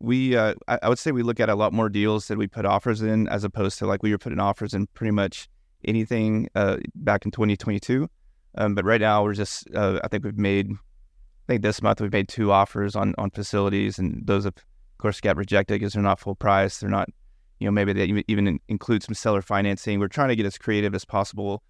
we uh, I, I would say we look at a lot more deals that we put offers in as opposed to like we were putting offers in pretty much anything uh, back in 2022. Um, but right now we're just uh, I think we've made I think this month we've made two offers on on facilities and those of course got rejected because they're not full price. They're not you know maybe they even include some seller financing. We're trying to get as creative as possible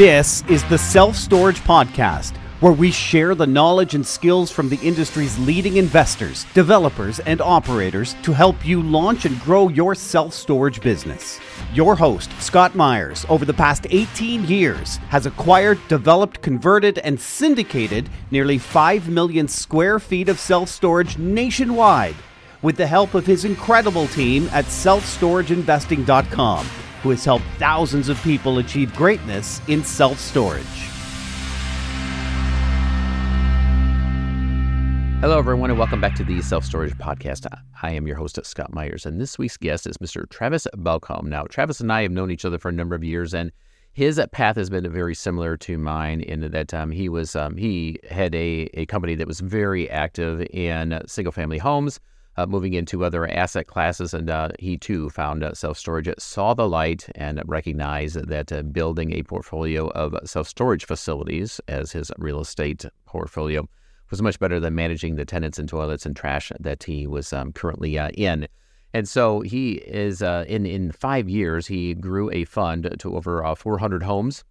This is the Self Storage Podcast, where we share the knowledge and skills from the industry's leading investors, developers, and operators to help you launch and grow your self storage business. Your host, Scott Meyers, over the past 18 years, has acquired, developed, converted, and syndicated nearly 5 million square feet of self storage nationwide with the help of his incredible team at selfstorageinvesting.com who has helped thousands of people achieve greatness in self storage. Hello, everyone, and welcome back to the Self Storage Podcast. I am your host, Scott Meyers, and this week's guest is Mr. Travis Baucom. Now, Travis and I have known each other for a number of years, and his path has been very similar to mine in that um, he was um, he had a, a company that was very active in single family homes uh, moving into other asset classes. And uh, he too found uh, self storage, saw the light, and recognized that uh, building a portfolio of self storage facilities as his real estate portfolio was much better than managing the tenants and toilets and trash that he was um, currently uh, in. And so he is uh, in in five years he grew a fund to over 400 homes,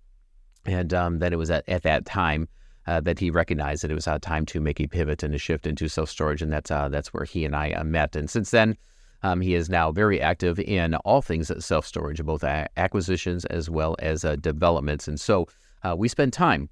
and um, then it was at, at that time uh, that he recognized that it was uh, time to make a pivot and a shift into self storage, and that's uh, that's where he and I uh, met. And since then, um, he is now very active in all things self storage, both acquisitions as well as uh, developments. And so uh, we spend time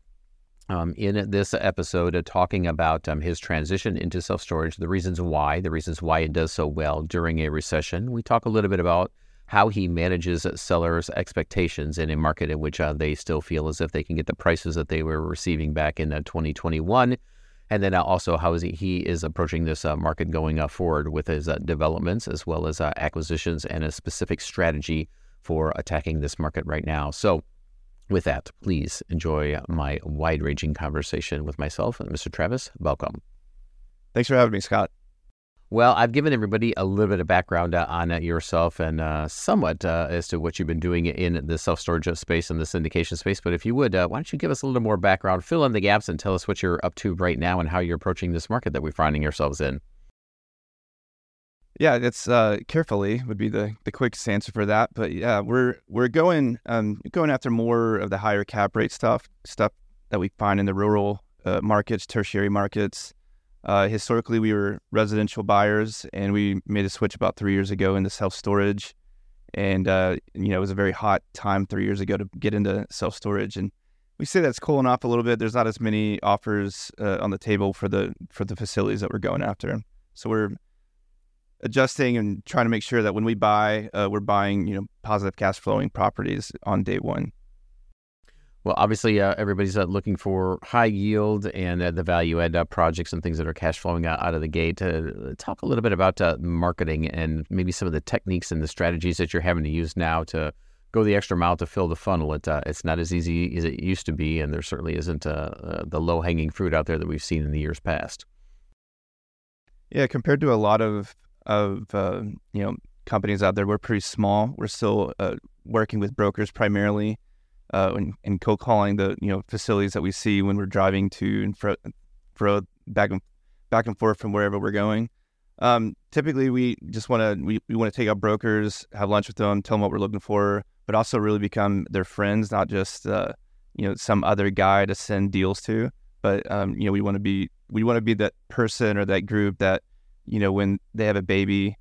um, in this episode talking about um, his transition into self storage, the reasons why, the reasons why it does so well during a recession. We talk a little bit about how he manages sellers' expectations in a market in which uh, they still feel as if they can get the prices that they were receiving back in uh, 2021. And then uh, also how is he, he is approaching this uh, market going uh, forward with his developments as well as acquisitions and a specific strategy for attacking this market right now. So, with that, please enjoy my wide ranging conversation with myself and Mr. Travis. Welcome. Thanks for having me, Scott. Well, I've given everybody a little bit of background uh, on uh, yourself and uh, somewhat uh, as to what you've been doing in the self storage space and the syndication space. But if you would, why don't you give us a little more background, fill in the gaps, and tell us what you're up to right now and how you're approaching this market that we're finding ourselves in? Yeah, it's carefully would be the, the quickest answer for that. But yeah, we're we're going um, going after more of the higher cap rate stuff stuff that we find in the rural markets, tertiary markets. Uh, historically, we were residential buyers, and we made a switch about three years ago into self storage. And uh, you know, it was a very hot time three years ago to get into self storage. And we say that's cooling off a little bit. There's not as many offers uh, on the table for the for the facilities that we're going after. So we're adjusting and trying to make sure that when we buy, uh, we're buying you know positive cash flowing properties on day one. Well, obviously, uh, everybody's uh, looking for high yield and uh, the value add uh, projects and things that are cash flowing out, out of the gate. Uh, talk a little bit about uh, marketing and maybe some of the techniques and the strategies that you're having to use now to go the extra mile to fill the funnel. It, it's not as easy as it used to be, and there certainly isn't the low hanging fruit out there that we've seen in the years past. Yeah, compared to a lot of of you know companies out there, we're pretty small. We're still working with brokers primarily uh, and, and cold calling the you know facilities that we see when we're driving to and fro, fro back and back and forth from wherever we're going. Um, typically, we just want to we, we want to take out brokers, have lunch with them, tell them what we're looking for, but also really become their friends, not just uh, you know some other guy to send deals to. But um, you know, we want to be we want to be that person or that group that you know when they have a baby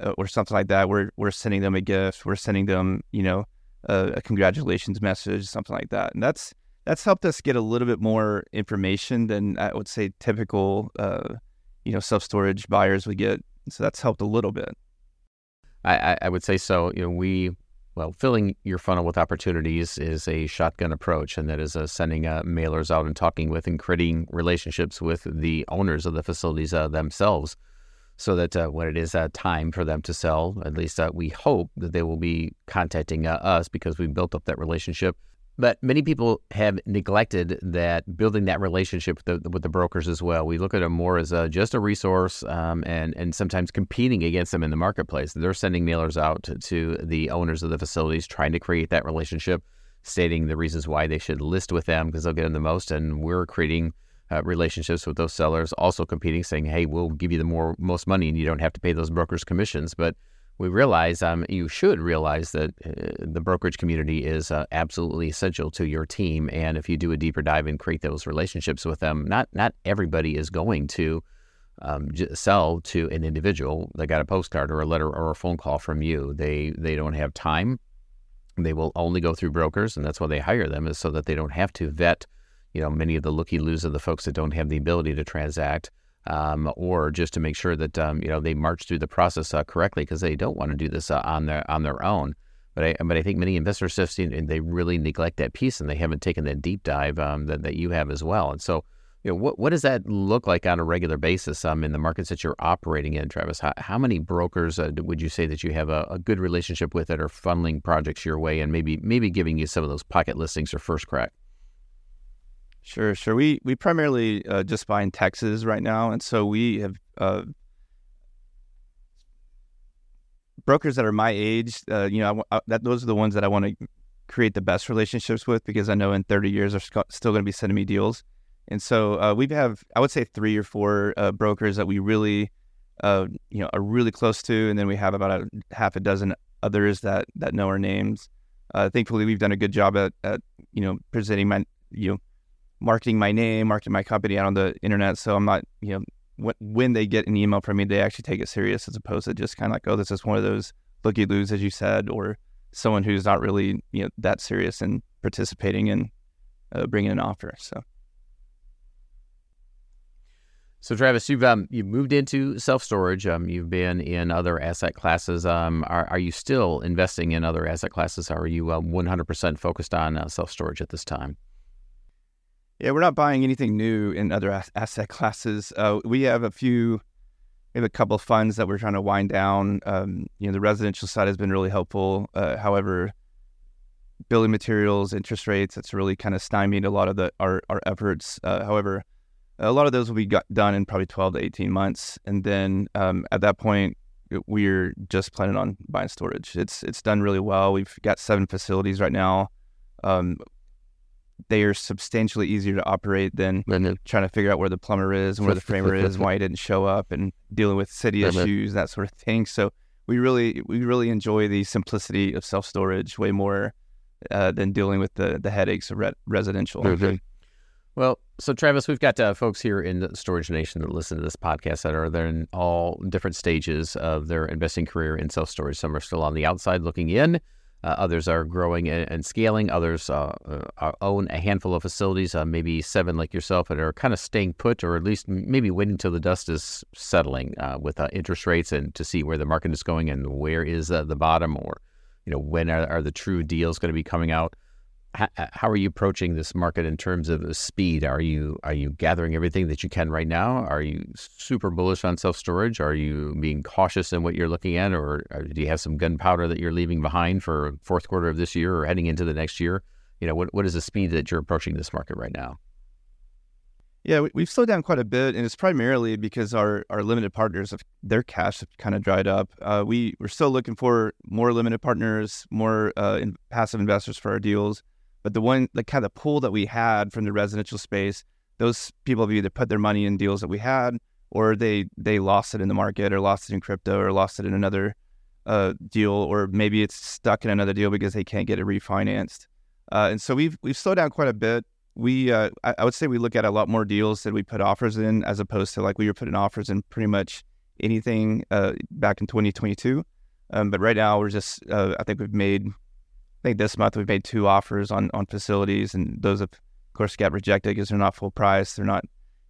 uh, or something like that, we're we're sending them a gift, we're sending them you know a, a, congratulations message, something like that. And that's that's helped us get a little bit more information than I would say typical, uh, you know, self storage buyers would get. So that's helped a little bit. I, I would say so. You know, we well, filling your funnel with opportunities is a shotgun approach, and that is uh, sending uh, mailers out and talking with and creating relationships with the owners of the facilities uh, themselves. So that uh, when it is uh, time for them to sell, at least uh, we hope that they will be contacting uh, us because we built up that relationship. But many people have neglected that building that relationship with the, with the brokers as well. We look at them more as a, just a resource um, and, and sometimes competing against them in the marketplace. They're sending mailers out to, to the owners of the facilities, trying to create that relationship, stating the reasons why they should list with them because they'll get them the most. And we're creating uh, relationships with those sellers, also competing, saying, "Hey, we'll give you the more most money, and you don't have to pay those brokers commissions." But we realize, um, you should realize that uh, the brokerage community is uh, absolutely essential to your team, and if you do a deeper dive and create those relationships with them, not not everybody is going to um, sell to an individual that got a postcard or a letter or a phone call from you. They they don't have time. They will only go through brokers, and that's why they hire them, is so that they don't have to vet you know, many of the looky loos of the folks that don't have the ability to transact, um, or just to make sure that um, you know they march through the process uh, correctly because they don't want to do this uh, on their on their own. But I but I think many investors have seen and they really neglect that piece and they haven't taken that deep dive um, that that you have as well. And so, you know, what what does that look like on a regular basis um, in the markets that you're operating in, Travis? How, how many brokers uh, would you say that you have a, a good relationship with that are funneling projects your way and maybe maybe giving you some of those pocket listings or first crack? Sure, sure. We we primarily uh, just buy in Texas right now, and so we have uh, brokers that are my age. Uh, you know, I, I, that those are the ones that I want to create the best relationships with because I know in 30 years they're sc- still going to be sending me deals. And so uh, we have, I would say, three or four uh, brokers that we really, uh, you know, are really close to, and then we have about a half a dozen others that that know our names. thankfully, we've done a good job at, at you know presenting my you know marketing my name, marketing my company out on the internet. So I'm not, you know, when, when they get an email from me, they actually take it serious as opposed to just kind of like, oh, this is one of those looky loos, as you said, or someone who's not really, you know, that serious in participating in uh, bringing an offer. So. So Travis, you've um, you've moved into self storage. Um, you've been in other asset classes. Um, are are you still investing in other asset classes? Or are you um, 100% focused on uh, self storage at this time? Yeah, we're not buying anything new in other as- asset classes. Uh, we have a few, we have a couple of funds that we're trying to wind down. Um, you know, the residential side has been really helpful. Uh, however, building materials, interest rates, that's really kind of stymied a lot of the our, our efforts. Uh, however, a lot of those will be done in probably 12 to 18 months. And then um, at that point, we're just planning on buying storage. It's it's done really well. We've got seven facilities right now. Um, they are substantially easier to operate than mm-hmm. trying to figure out where the plumber is and where the framer is, why he didn't show up, and dealing with city mm-hmm. issues, that sort of thing. So we really we really enjoy the simplicity of self storage way more uh, than dealing with the the headaches of re- residential. Mm-hmm. Well, so Travis, we've got uh, folks here in the Storage Nation that listen to this podcast that are they're in all different stages of their investing career in self storage. Some are still on the outside looking in. Uh, others are growing and, and scaling. Others uh, uh, own a handful of facilities, uh, maybe seven like yourself, that are kind of staying put, or at least maybe waiting until the dust is settling uh, with uh, interest rates and to see where the market is going and where is the bottom, or you know when are, are the true deals going to be coming out how are you approaching this market in terms of speed? Are you are you gathering everything that you can right now? Are you super bullish on self storage? Are you being cautious in what you're looking at, or, or, do you have some gunpowder that you're leaving behind for fourth quarter of this year or heading into the next year? You know, what what is the speed that you're approaching this market right now? Yeah, we've slowed down quite a bit, and it's primarily because our, our limited partners, their cash have kind of dried up. Uh, we we're still looking for more limited partners, more uh, in passive investors for our deals. But the one, the kind of pool that we had from the residential space, those people have either put their money in deals that we had, or they they lost it in the market, or lost it in crypto, or lost it in another uh, deal, or maybe it's stuck in another deal because they can't get it refinanced. Uh, and so we've we've slowed down quite a bit. We uh, I, I, would say we look at a lot more deals that we put offers in, as opposed to like we were putting offers in pretty much anything uh, back in 2022. Um, but right now we're just uh, I think we've made I think this month we've made two offers on on facilities, and those have, of course, got rejected because they're not full price. They're not,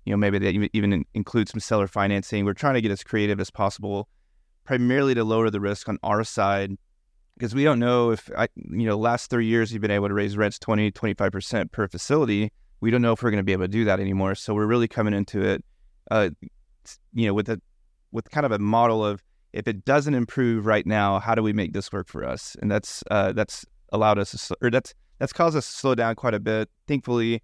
you know, maybe they even include some seller financing. We're trying to get as creative as possible, primarily to lower the risk on our side, because we don't know if, I, you know, last three years you've been able to raise rents 20, 25 percent per facility. We don't know if we're going to be able to do that anymore. So we're really coming into it, uh, you know, with a with kind of a model of if it doesn't improve right now, how do we make this work for us? And that's uh, that's allowed us to, or that's that's caused us to slow down quite a bit. Thankfully,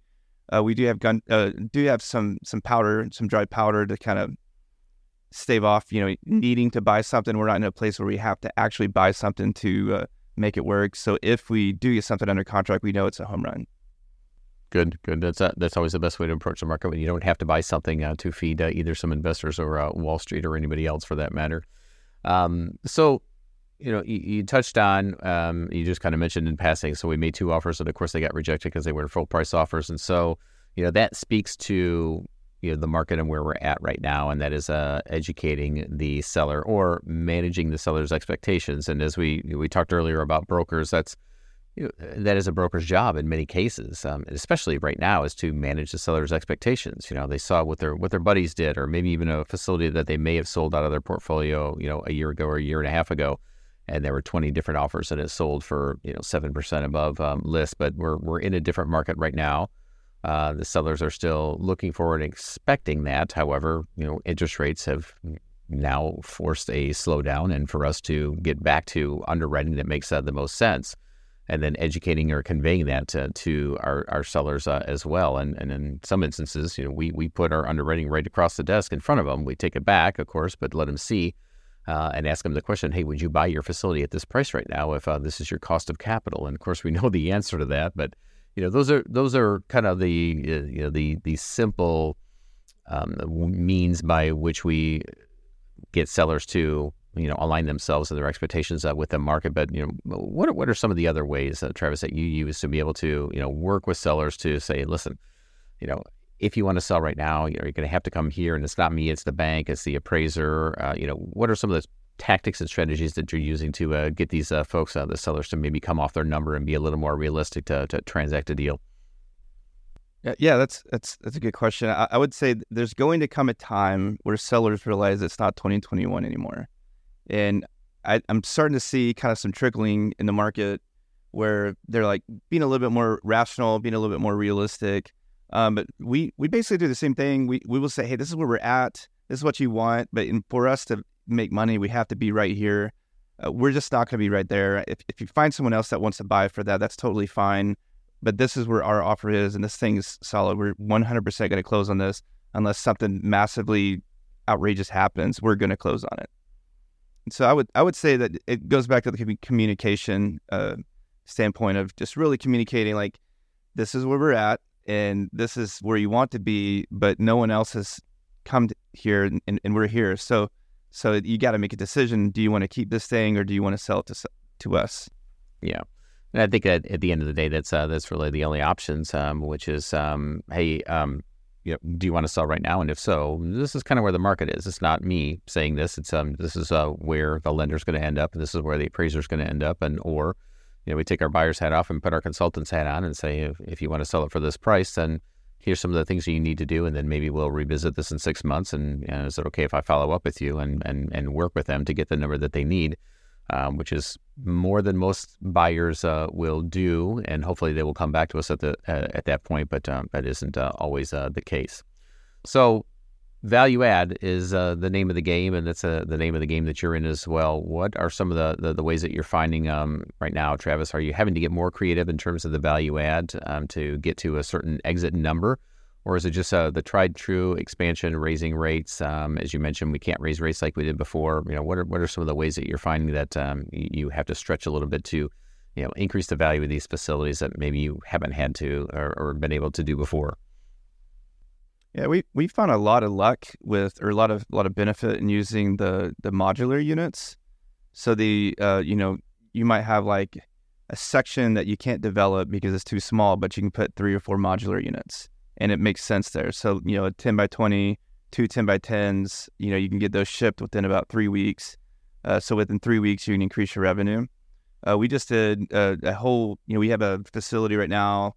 uh, we do have gun uh, do have some some powder, some dry powder to kind of stave off, you know, needing to buy something. We're not in a place where we have to actually buy something to uh, make it work. So if we do get something under contract, we know it's a home run. Good, good. That's uh, that's always the best way to approach the market when you don't have to buy something uh, to feed uh, either some investors or Wall Street or anybody else for that matter. Um, so, you know, you, you touched on, um, you just kind of mentioned in passing. So we made two offers, and of course they got rejected because they were full price offers, and so you know that speaks to you know the market and where we're at right now, and that is uh, educating the seller or managing the seller's expectations. And as we we talked earlier about brokers, that's you know, that is a broker's job in many cases, um, especially right now, is to manage the seller's expectations. You know, they saw what their what their buddies did, or maybe even a facility that they may have sold out of their portfolio, you know, a year ago or a year and a half ago, and there were 20 different offers that it sold for, you know, seven percent above um, list. But we're we're in a different market right now. Uh, the sellers are still looking forward and expecting that. However, you know, interest rates have now forced a slowdown, and for us to get back to underwriting that makes uh, the most sense and then educating or conveying that to, to our, our sellers uh, as well. And, and in some instances, you know, we, we put our underwriting right across the desk in front of them. We take it back, of course, but let them see uh, and ask them the question, hey, would you buy your facility at this price right now if uh, this is your cost of capital? And of course, we know the answer to that, but you know, those are those are kind of the uh, you know the the simple um, means by which we get sellers to you know align themselves and their expectations uh, with the market. But you know, what are, what are some of the other ways, uh, Travis, that you use to be able to you know work with sellers to say, listen, you know, if you want to sell right now, you're going to have to come here, and it's not me, it's the bank, it's the appraiser. Uh, you know, what are some of the tactics and strategies that you're using to uh, get these uh, folks, uh, the sellers, to maybe come off their number and be a little more realistic to, to transact a deal? Yeah, that's that's that's a good question. I, I, would say there's going to come a time where sellers realize it's not 2021 anymore. And I, I'm starting to see kind of some trickling in the market where they're like being a little bit more rational, being a little bit more realistic. Um, but we we basically do the same thing. We we will say, hey, this is where we're at. This is what you want. But in, for us to make money, we have to be right here. Uh, we're just not going to be right there. If if you find someone else that wants to buy for that, that's totally fine. But this is where our offer is, and this thing is solid. We're 100% going to close on this unless something massively outrageous happens. We're going to close on it so I would I would say that it goes back to the communication uh, standpoint of just really communicating like this is where we're at and this is where you want to be, but no one else has come here and, and we're here. So so you got to make a decision. Do you want to keep this thing or do you want to sell it to to us? Yeah. And I think that at the end of the day, that's uh, that's really the only options, um, which is, um, hey, um, you know, do you want to sell right now? And if so, this is kind of where the market is. It's not me saying this. It's um, this is uh, where the lender's going to end up, and this is where the appraiser's going to end up, and or, you know, we take our buyer's hat off and put our consultant's hat on and say, if, if you want to sell it for this price, then here's some of the things that you need to do, and then maybe we'll revisit this in six months. And, and is it okay if I follow up with you and and and work with them to get the number that they need? Um, which is more than most buyers uh, will do, and hopefully they will come back to us at the uh, at that point. But um, that isn't uh, always uh, the case. So, value add is uh, the name of the game, and that's uh, the name of the game that you're in as well. What are some of the the, the ways that you're finding um, right now, Travis? Are you having to get more creative in terms of the value add um, to get to a certain exit number? or is it just uh, the tried true expansion, raising rates? Um, as you mentioned, we can't raise rates like we did before. You know, what are what are some of the ways that you're finding that um, you have to stretch a little bit to, you know, increase the value of these facilities that maybe you haven't had to or, or been able to do before? Yeah, we we found a lot of luck with, or a lot of a lot of benefit in using the the modular units. So the uh, you know you might have like a section that you can't develop because it's too small, but you can put three or four modular units and it makes sense there. So, you know, a 10 by 20, two 10 by 10s, you know, you can get those shipped within about three weeks. Uh, so within three weeks, you can increase your revenue. Uh, we just did a, a, whole, you know, we have a facility right now,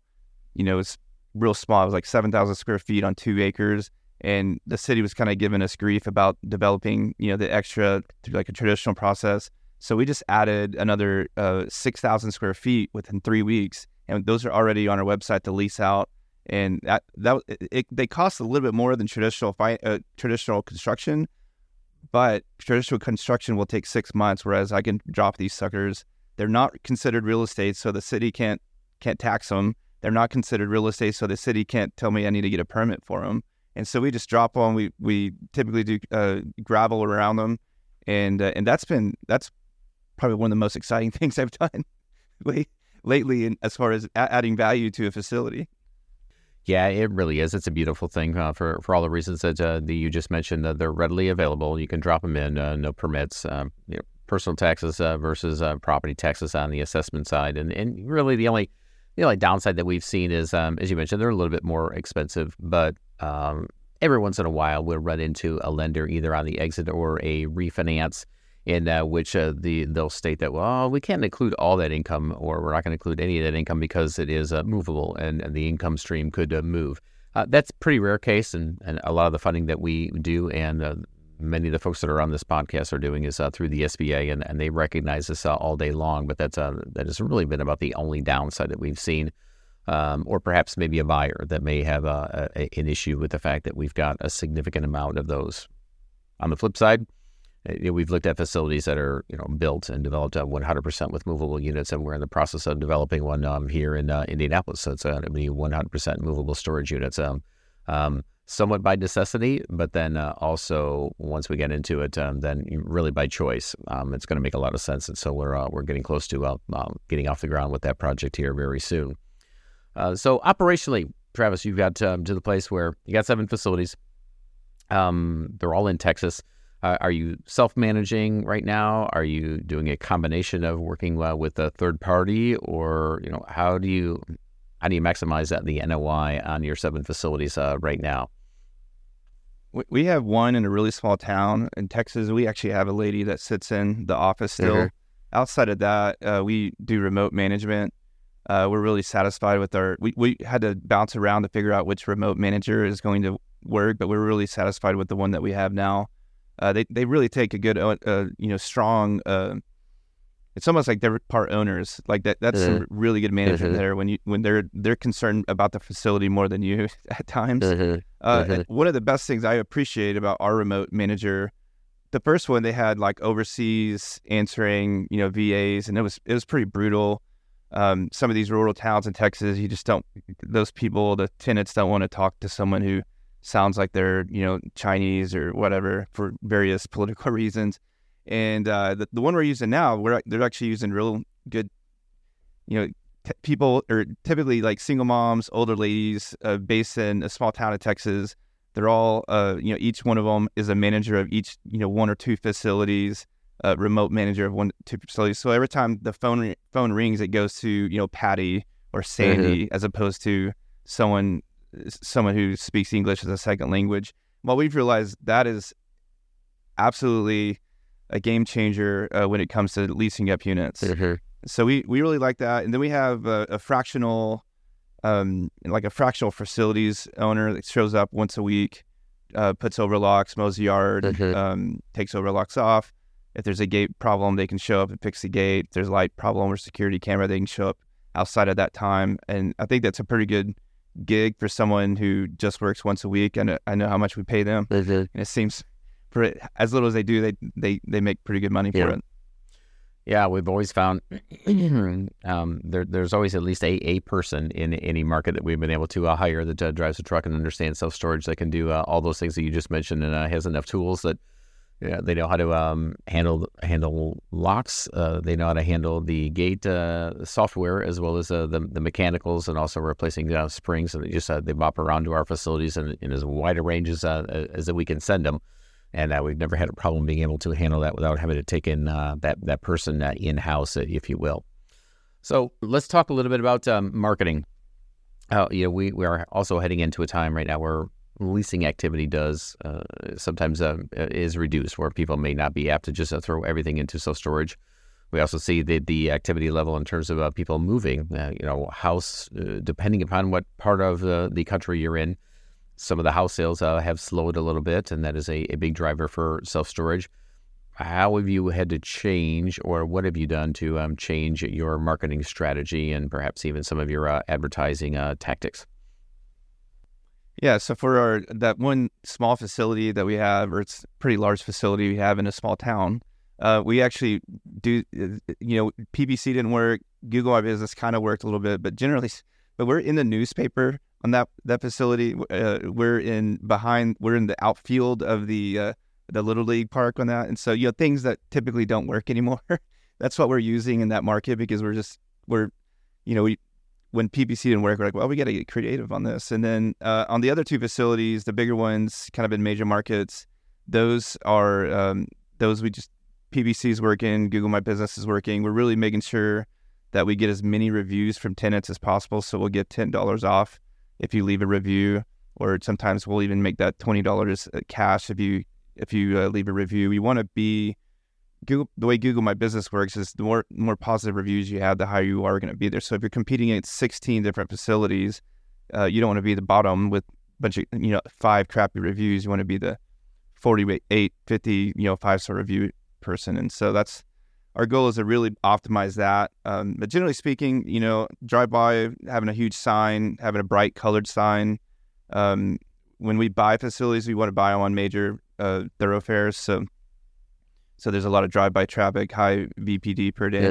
you know, it's real small. It was like 7,000 square feet on two acres. And the city was kind of giving us grief about developing, you know, the extra through like a traditional process. So we just added another uh, 6,000 square feet within three weeks. And those are already on our website to lease out and that that it, they cost a little bit more than traditional fi- uh, traditional construction, but traditional construction will take six months, whereas I can drop these suckers. They're not considered real estate, so the city can't can't tax them. They're not considered real estate, so the city can't tell me I need to get a permit for them. And so we just drop them. We we typically do uh, gravel around them, and uh, and that's been that's probably one of the most exciting things I've done lately, in, as far as adding value to a facility. Yeah, it really is. It's a beautiful thing uh, for for all the reasons that, uh, that you just mentioned. Uh, they're readily available. You can drop them in, uh, no permits. Um, you know, personal taxes uh, versus uh, property taxes on the assessment side, and and really the only the only downside that we've seen is, um, as you mentioned, they're a little bit more expensive. But um, every once in a while, we'll run into a lender either on the exit or a refinance in uh, which uh, the they'll state that well we can't include all that income or we're not going to include any of that income because it is uh, movable and, and, the income stream could uh, move. Uh, that's pretty rare case, and, and a lot of the funding that we do and uh, many of the folks that are on this podcast are doing is through the SBA, and, and they recognize this all day long. But that's that has really been about the only downside that we've seen. Um, or perhaps maybe a buyer that may have a, a, an issue with the fact that we've got a significant amount of those. On the flip side, uh, you know, we've looked at facilities that are you know built and developed 100% with movable units, and we're in the process of developing one um, here in uh, Indianapolis. So it's going to be 100% movable storage units. Um, um, somewhat by necessity, but then uh, also once we get into it, um, then really by choice. Um, it's going to make a lot of sense, and so we're uh, we're getting close to uh, um, getting off the ground with that project here very soon. Uh, so operationally, Travis, you've got to the place where you got seven facilities. they're all in Texas. Uh, are you self-managing right now? Are you doing a combination of working uh, with a third party, or you know, how do you how do you maximize that the NOI on your seven facilities right now? We have one in a really small town in Texas. We actually have a lady that sits in the office still. Mm-hmm. Outside of that, uh, we do remote management. Uh, we're really satisfied with our. We, we had to bounce around to figure out which remote manager is going to work, but we're really satisfied with the one that we have now uh, they they really take a good uh, uh you know strong. Uh, it's almost like they're part owners. Like that. That's some mm-hmm. really good management mm-hmm. there. When you when they're they're concerned about the facility more than you at times. Mm-hmm. one of the best things I appreciate about our remote manager the first one they had like overseas answering, you know, VAs, and it was it was pretty brutal. Um, some of these rural towns in Texas, you just don't. Those people, the tenants, don't want to talk to someone who sounds like they're you know Chinese or whatever for various political reasons. And uh, the the one we're using now, we're they're actually using real good, you know, t- people or typically like single moms, older ladies, uh, based in a small town of Texas. They're all, uh, you know, each one of them is a manager of each, you know, one or two facilities, a remote manager of one two facilities. So every time the phone phone rings, it goes to you know Patty or Sandy mm-hmm. as opposed to someone someone who speaks English as a second language. Well, we've realized that is absolutely a game changer uh, when it comes to leasing up units. Mm-hmm. So we, we really like that. And then we have a, a fractional, um, like a fractional facilities owner that shows up once a week, uh, puts overlocks, mows the yard, mm-hmm. um, takes overlocks off. If there's a gate problem, they can show up and fix the gate. If there's a light problem or security camera, they can show up outside of that time. And I think that's a pretty good gig for someone who just works once a week. I know, I know how much we pay them, mm-hmm. and it seems for as little as they do, they they they make pretty good money for it. Yeah, we've always found um, there, there's always at least a, a person in any market that we've been able to uh, hire that uh, drives a truck and understands self storage that can do uh, all those things that you just mentioned and uh, has enough tools that yeah, they know how to um, handle handle locks. Uh, they know how to handle the gate uh, software as well as uh, the the mechanicals, and also replacing uh, springs. And they just uh, they bop around to our facilities in, in as wide a range as uh, as that we can send them. And we've never had a problem being able to handle that without having to take in that that person in house, if you will. So let's talk a little bit about um, marketing. you know, we, we are also heading into a time right now where leasing activity does uh, sometimes uh, is reduced, where people may not be apt to just uh, throw everything into self storage. We also see the the activity level in terms of uh, people moving. Uh, you know, house uh, depending upon what part of the country you're in. Some of the house sales have slowed a little bit, and that is a, a big driver for self storage. How have you had to change, or what have you done to um, change your marketing strategy and perhaps even some of your advertising tactics? Yeah, so for our that one small facility that we have, or it's a pretty large facility we have in a small town, uh, we actually do. Uh, you know, PPC didn't work. Google My Business kind of worked a little bit, but generally, but we're in the newspaper on that that facility. Uh, we're in behind. We're in the outfield of the uh, the little league park on that, and so you know things that typically don't work anymore. that's what we're using in that market because we're just we're you know we when PPC didn't work, we're like, well, we got to get creative on this. And then uh, on the other two facilities, the bigger ones, kind of in major markets, those are um, those we just PPC is working, Google My Business is working. We're really making sure that we get as many reviews from tenants as possible. So we'll get ten dollars off if you leave a review, or sometimes we'll even make that twenty dollars cash if you if you uh, leave a review. We want to be Google, the way Google My Business works is the more more positive reviews you have, the higher you are going to be there. So if you're competing against 16 different facilities, uh, you don't want to be the bottom with a bunch of you know five crappy reviews. You want to be the 48, 50 you know five star review person. And so that's our goal is to really optimize that. Um, but generally speaking, you know, drive by having a huge sign, having a bright colored sign. Um, when we buy facilities, we want to buy on major uh, thoroughfares. So so there's a lot of drive-by traffic, high VPD per day.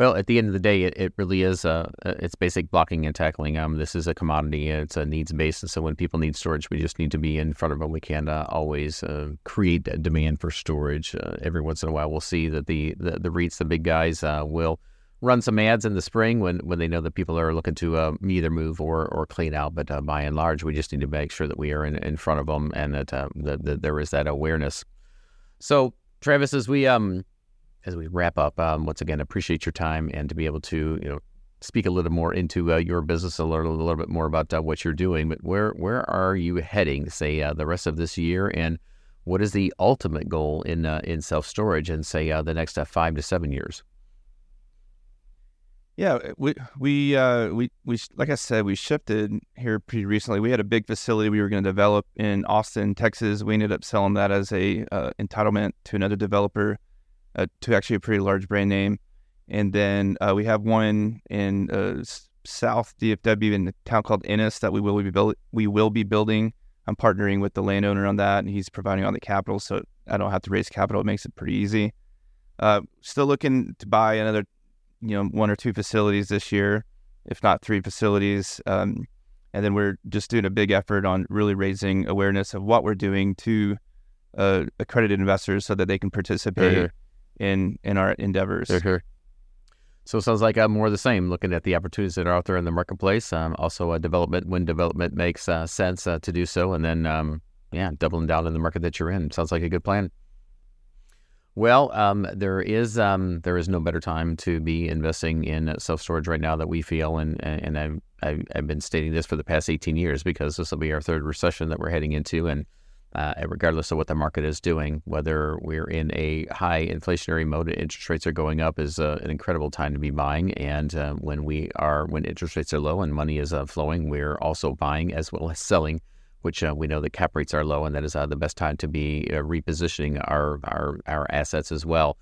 Well, at the end of the day, it, it really is uh, uh, it's basic blocking and tackling. Um, this is a commodity; it's a needs based, and so when people need storage, we just need to be in front of them. We can't uh, always uh, create demand for storage. Uh, every once in a while, we'll see that the the, the REITs, the big guys, uh, will run some ads in the spring when, when they know that people are looking to uh, either move or, or clean out. But uh, by and large, we just need to make sure that we are in, in front of them and that, uh, that, that there is that awareness. So, Travis, as we um as we wrap up, um, once again, appreciate your time and to be able to you know speak a little more into uh, your business and learn a little bit more about uh, what you're doing. But where where are you heading? Say uh, the rest of this year, and what is the ultimate goal in uh, in self storage? And say uh, the next uh, five to seven years. Yeah, uh, we we we we like I said, we shifted here pretty recently. We had a big facility we were going to develop in Austin, Texas. We ended up selling that as a entitlement to another developer, uh, to actually a pretty large brand name. And then uh, we have one in uh, South DFW in a town called Ennis that we will be build- we will be building. I'm partnering with the landowner on that, and he's providing all the capital, so I don't have to raise capital. It makes it pretty easy. still looking to buy another you know one or two facilities this year, if not three facilities. Um, and then we're just doing a big effort on really raising awareness of what we're doing to uh, accredited investors so that they can participate. In in our endeavors. Sure. So it sounds like uh, more the same. Looking at the opportunities that are out there in the marketplace, um, also a development when development makes uh, sense uh, to do so, and then um, yeah, doubling down in the market that you're in. Sounds like a good plan. Well, um, there is um, there is no better time to be investing in self storage right now that we feel, and and I've, I've been stating this for the past 18 years because this will be our third recession that we're heading into, and uh, regardless of what the market is doing, whether we're in a high inflationary mode interest rates are going up, is uh, an incredible time to be buying. And uh, when we are when interest rates are low and money is uh, flowing, we're also buying as well as selling which uh, we know that cap rates are low, and that is the best time to be repositioning our, our our assets as well.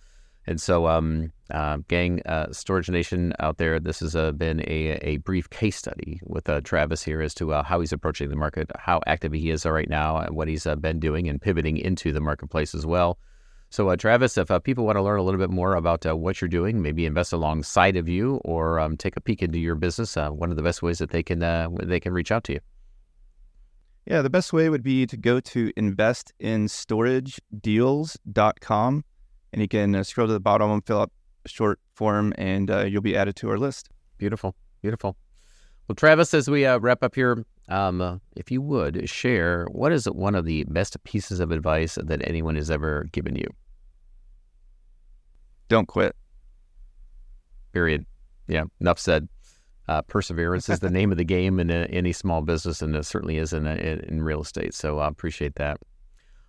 And so, um, uh, gang, uh, Storage Nation out there, this has uh, been a, a brief case study with Travis here as to how he's approaching the market, how active he is right now, and what he's been doing and pivoting into the marketplace as well. So, Travis, if people want to learn a little bit more about what you're doing, maybe invest alongside of you, or um, take a peek into your business, one of the best ways that they can they can reach out to you. Yeah, the best way would be to go to investinstoragedeals.com and you can uh, scroll to the bottom and fill out a short form and uh, you'll be added to our list. Beautiful. Beautiful. Well, Travis, as we uh, wrap up here, um, uh, if you would share, what is one of the best pieces of advice that anyone has ever given you? Don't quit. Period. Yeah, enough said. Uh, perseverance is the name of the game in a, any small business, and it certainly is in, a, in real estate. So I appreciate that.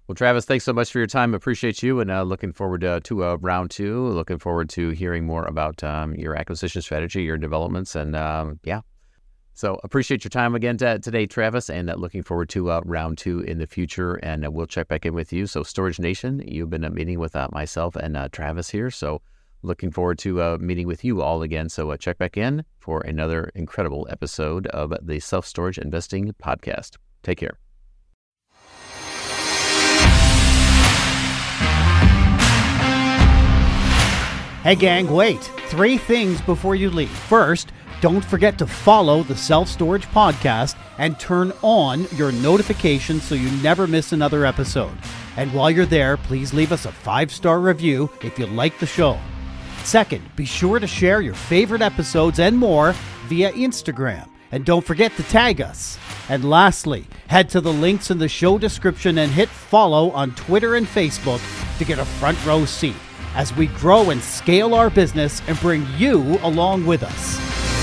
Well, Travis, thanks so much for your time. Appreciate you, and uh, looking forward to, to uh, round two. Looking forward to hearing more about um, your acquisition strategy, your developments, and um, yeah. So appreciate your time again t- today, Travis, and uh, looking forward to uh, round two in the future. And uh, we'll check back in with you. So, Storage Nation, you've been meeting with myself and Travis here. So looking forward to uh, meeting with you all again. So uh, check back in for another incredible episode of the Self Storage Investing Podcast. Take care. Hey, gang, wait. Three things before you leave. First, don't forget to follow the Self Storage Podcast and turn on your notifications so you never miss another episode. And while you're there, please leave us a five star review if you like the show. Second, be sure to share your favorite episodes and more via Instagram. And don't forget to tag us. And lastly, head to the links in the show description and hit follow on Twitter and Facebook to get a front row seat as we grow and scale our business and bring you along with us.